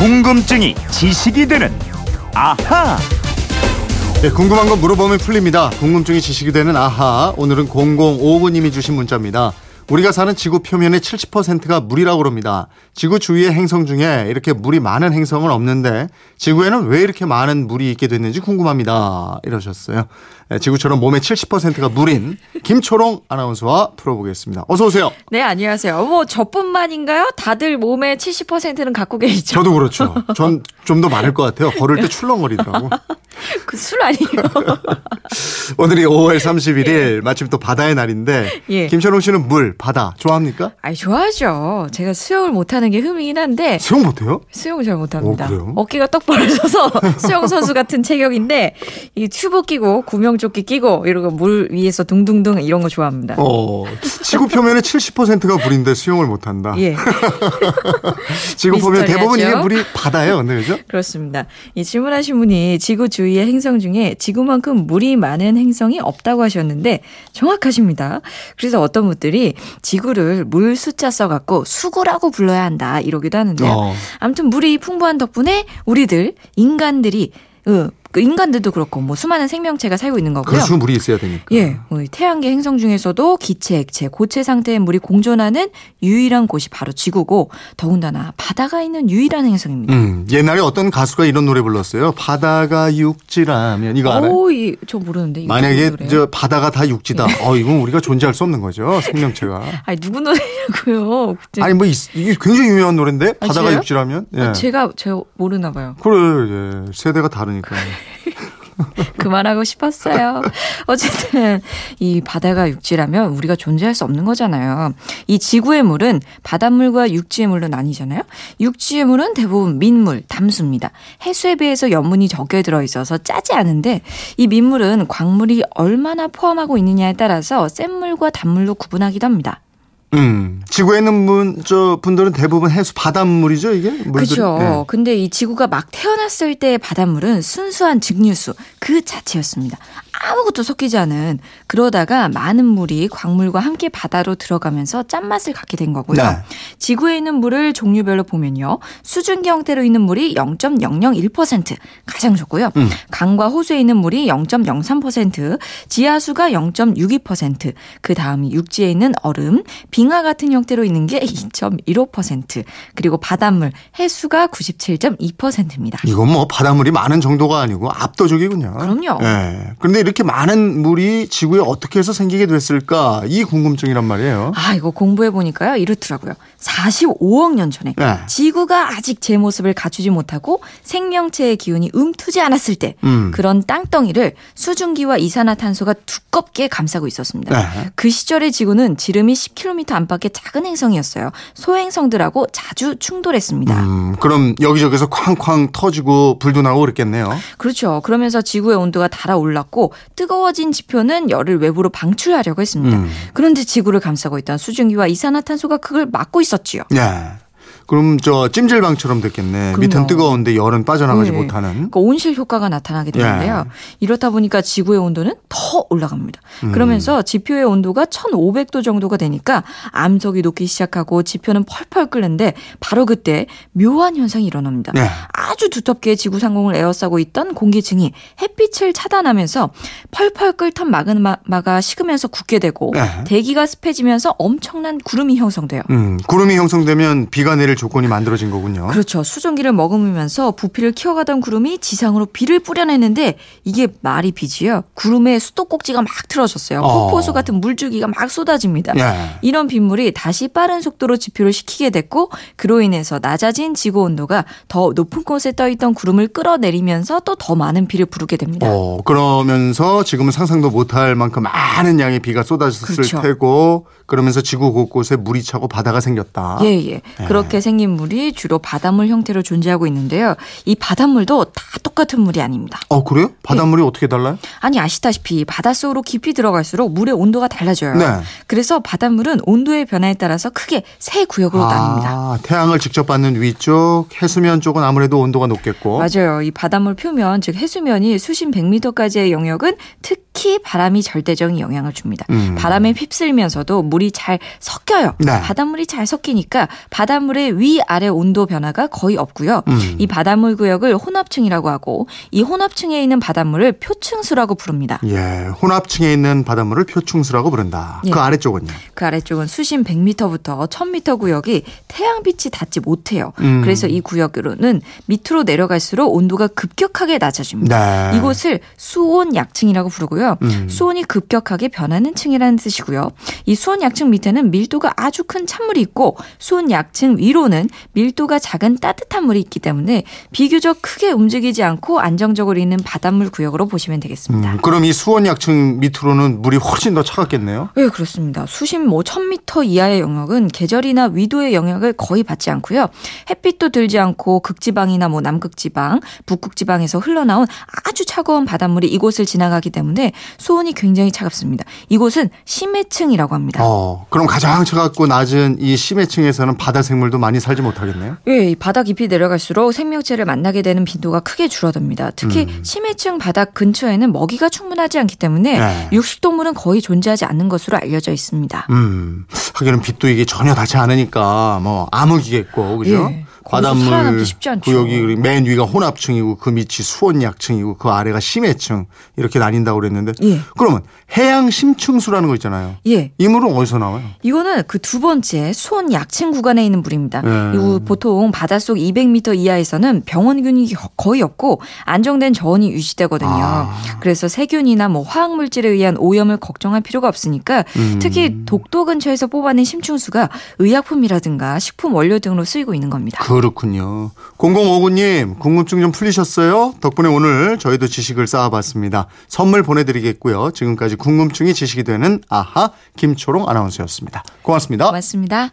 궁금증이 지식이 되는 아하. 네, 궁금한 건 물어보면 풀립니다. 궁금증이 지식이 되는 아하. 오늘은 0059님이 주신 문자입니다. 우리가 사는 지구 표면의 70%가 물이라고 그럽니다. 지구 주위의 행성 중에 이렇게 물이 많은 행성은 없는데 지구에는 왜 이렇게 많은 물이 있게 됐는지 궁금합니다. 이러셨어요. 네, 지구처럼 몸의 70%가 물인 김초롱 아나운서와 풀어보겠습니다. 어서 오세요. 네, 안녕하세요. 뭐 저뿐만인가요? 다들 몸의 70%는 갖고 계시죠? 저도 그렇죠. 전 좀 더 많을 것 같아요. 걸을 때 출렁거리더라고. 그 술 아니에요? 오늘이 5월 31일 마침 또 바다의 날인데 예. 김철웅 씨는 물, 바다 좋아합니까? 아이, 좋아하죠. 제가 수영을 못하는 게 흠이긴 한데 수영 못해요? 수영을 잘 못합니다. 어, 그래요? 어깨가 떡 벌어져서 수영 선수 같은 체격인데 이 튜브 끼고 구명조끼 끼고 이러고 물 위에서 둥둥둥 이런 거 좋아합니다. 어, 지구 표면의 70%가 물인데 수영을 못한다. 예, 지구 표면? 대부분 이게 물이 바다예요, 근데 그죠? 그렇습니다. 이 질문하신 분이 지구 주위의 행성 중에 지구만큼 물이 많은 행성 이 없다고 하셨는데 정확하십니다. 그래서 어떤 분들이 지구를 물 숫자 써갖고 수구라고 불러야 한다 이러기도 하는데요. 어. 아무튼 물이 풍부한 덕분에 우리들 인간들이 어, 그 인간들도 그렇고 뭐 수많은 생명체가 살고 있는 거고요. 그래서 물이 있어야 되니까. 예, 뭐 태양계 행성 중에서도 기체, 액체, 고체 상태의 물이 공존하는 유일한 곳이 바로 지구고 더군다나 바다가 있는 유일한 행성입니다. 음, 옛날에 어떤 가수가 이런 노래 불렀어요. 바다가 육지라면 이거 알아요? 오, 이, 저 모르는데. 만약에? 저 바다가 다 육지다. 어, 이건 우리가 존재할 수 없는 거죠. 생명체가. 아니 누구 노래냐고요? 아니 뭐 이- 이게 굉장히 유명한 노래인데 아, 바다가 진짜요? 육지라면. 예. 아, 제가 제가 모르나 봐요. 그래, 예. 세대가 다르니까. 그만하고 싶었어요. 어쨌든 이 바다가 육지라면 우리가 존재할 수 없는 거잖아요. 이 지구의 물은 바닷물과 육지의 물로 나뉘잖아요. 육지의 물은 대부분 민물, 담수입니다. 해수에 비해서 염분이 적게 들어 있어서 짜지 않은데 이 민물은 광물이 얼마나 포함하고 있느냐에 따라서 센 물과 단물로 구분하기도 합니다. 음, 지구에 있는 분, 저 분들은 대부분 해수 바닷물이죠, 이게? 그렇죠. 예. 근데 이 지구가 막 태어났을 때의 바닷물은 순수한 증류수 그 자체였습니다. 아무것도 섞이지 않은 그러다가 많은 물이 광물과 함께 바다로 들어가면서 짠맛을 갖게 된 거고요. 네. 지구에 있는 물을 종류별로 보면요. 수증기 형태로 있는 물이 0.001% 가장 적고요. 음. 강과 호수에 있는 물이 0.03%, 지하수가 0.62%, 그 다음이 육지에 있는 얼음, 빙하 같은 형태로 있는 게 2.15%, 그리고 바닷물, 해수가 97.2%입니다. 이건 뭐 바닷물이 많은 정도가 아니고 압도적이군요. 그럼요. 예. 그런데 이렇게 많은 물이 지구에 어떻게 해서 생기게 됐을까? 이 궁금증이란 말이에요. 아, 이거 공부해 보니까요. 이렇더라고요. 45억 년 전에 네. 지구가 아직 제 모습을 갖추지 못하고 생명체의 기운이 음투지 않았을 때 음. 그런 땅덩이를 수증기와 이산화탄소가 두껍게 감싸고 있었습니다. 네. 그 시절의 지구는 지름이 10km 안팎의 작은 행성이었어요. 소행성들하고 자주 충돌했습니다. 음, 그럼 여기저기서 쾅쾅 터지고 불도 나고 그랬겠네요. 그렇죠. 그러면서 지구의 온도가 달아올랐고 뜨거워진 지표는 열을 외부로 방출하려고 했습니다. 음. 그런데 지구를 감싸고 있던 수증기와 이산화탄소가 그걸 막고 있었지요. 예. 그럼 저 찜질방처럼 됐겠네. 그럼요. 밑은 뜨거운데 열은 빠져나가지 네. 못하는. 그러니까 온실 효과가 나타나게 되는데요. 예. 이렇다 보니까 지구의 온도는 더 올라갑니다. 음. 그러면서 지표의 온도가 1500도 정도가 되니까 암석이 녹기 시작하고 지표는 펄펄 끓는데 바로 그때 묘한 현상이 일어납니다. 네. 아주 두텁게 지구 상공을 에워싸고 있던 공기층이 햇빛을 차단하면서 펄펄 끓던 마그마가 식으면서 굳게 되고 네. 대기가 습해지면서 엄청난 구름이 형성돼요. 음, 구름이 형성되면 비가 내릴 조건이 만들어진 거군요. 그렇죠. 수증기를 머금으면서 부피를 키워가던 구름이 지상으로 비를 뿌려내는데 이게 말이 비지요. 구름에 수도꼭지가 막 틀어졌어요. 어. 폭포수 같은 물줄기가 막 쏟아집니다. 예. 이런 빗물이 다시 빠른 속도로 지표를 식히게 됐고 그로 인해서 낮아진 지구 온도가 더 높은 곳에 떠 있던 구름을 끌어내리면서 또 더 많은 비를 부르게 됩니다. 어, 그러면서 지금은 상상도 못할 만큼 많은 양의 비가 쏟아졌을 그렇죠. 테고 그러면서 지구 곳곳에 물이 차고 바다가 생겼다. 예, 예. 그렇게 생긴 물이 주로 바닷물 형태로 존재하고 있는데요. 이 바닷물도 다 똑같은 물이 아닙니다. 어, 그래요? 바닷물이 어떻게 달라요? 아니 아시다시피 바닷속으로 깊이 들어갈수록 물의 온도가 달라져요. 네. 그래서 바닷물은 온도의 변화에 따라서 크게 세 구역으로 나뉩니다. 아, 태양을 직접 받는 위쪽, 해수면 쪽은 아무래도 온도가 높겠고. 맞아요. 이 바닷물 표면 즉 해수면이 수심 100m까지의 영역은 특히 바람이 절대적인 영향을 줍니다. 음. 바람에 휩쓸면서도 물이 잘 섞여요. 네. 바닷물이 잘 섞이니까 바닷물의 위아래 온도 변화가 거의 없고요. 음. 이 바닷물 구역을 혼합층이라고 하고 이 혼합층에 있는 바닷물을 표층수라고 부릅니다. 예, 혼합층에 있는 바닷물을 표충수라고 부른다. 예. 그 아래쪽은요? 그 아래쪽은 수심 100m부터 1000m 구역이 태양빛이 닿지 못해요. 음. 그래서 이 구역으로는 밑으로 내려갈수록 온도가 급격하게 낮아집니다. 네. 이곳을 수온 약층이라고 부르고요. 음. 수온이 급격하게 변하는 층이라는 뜻이고요. 이 수온 약층 밑에는 밀도가 아주 큰 찬물이 있고 수온 약층 위로 는 밀도가 작은 따뜻한 물이 있기 때문에 비교적 크게 움직이지 않고 안정적으로 있는 바닷물 구역으로 보시면 되겠습니다. 음, 그럼 이 수원 약층 밑으로는 물이 훨씬 더 차갑겠네요. 네, 그렇습니다. 수심 뭐 1000m 이하의 영역은 계절이나 위도의 영향을 거의 받지 않고요. 햇빛도 들지 않고 극지방이나 뭐 남극지방, 북극지방에서 흘러나온 아주 차가운 바닷물이 이곳을 지나가기 때문에 수온이 굉장히 차갑습니다. 이곳은 심해층이라고 합니다. 어, 그럼 가장 차갑고 낮은 이 심해층에서는 바다 생물도 많이 살지 못하겠네요. 예, 이 바다 깊이 내려갈수록 생명체를 만나게 되는 빈도가 크게 줄어듭니다. 특히 음. 심해층 바닥 근처에는 먹이가 충분하지 않기 때문에 네. 육식동물은 거의 존재하지 않는 것으로 알려져 있습니다. 음, 하기는 빛도 이게 전혀 닿지 않으니까 뭐 암흑이겠고, 그죠? 예, 않죠. 구역이 맨 위가 혼합층이고 그 밑이 수온약층이고 그 아래가 심해층 이렇게 나뉜다고 그랬는데 예. 그러면 해양 심층수라는 거 있잖아요. 예. 이 물은 어디서 나와요? 이거는 그 두 번째 수온 약층 구간에 있는 물입니다. 음. 이거 보통 바닷속 200m 이하에서는 병원균이 거의 없고 안정된 저온이 유지되거든요. 아. 그래서 세균이나 뭐 화학 물질에 의한 오염을 걱정할 필요가 없으니까 음. 특히 독도 근처에서 뽑아낸 심층수가 의약품이라든가 식품 원료 등으로 쓰이고 있는 겁니다. 그렇군요. 0059님 궁금증 좀 풀리셨어요? 덕분에 오늘 저희도 지식을 쌓아봤습니다. 선물 보내드리겠고요. 지금까지 궁금증이 지식이 되는 아하 김초롱 아나운서였습니다. 고맙습니다. 고맙습니다.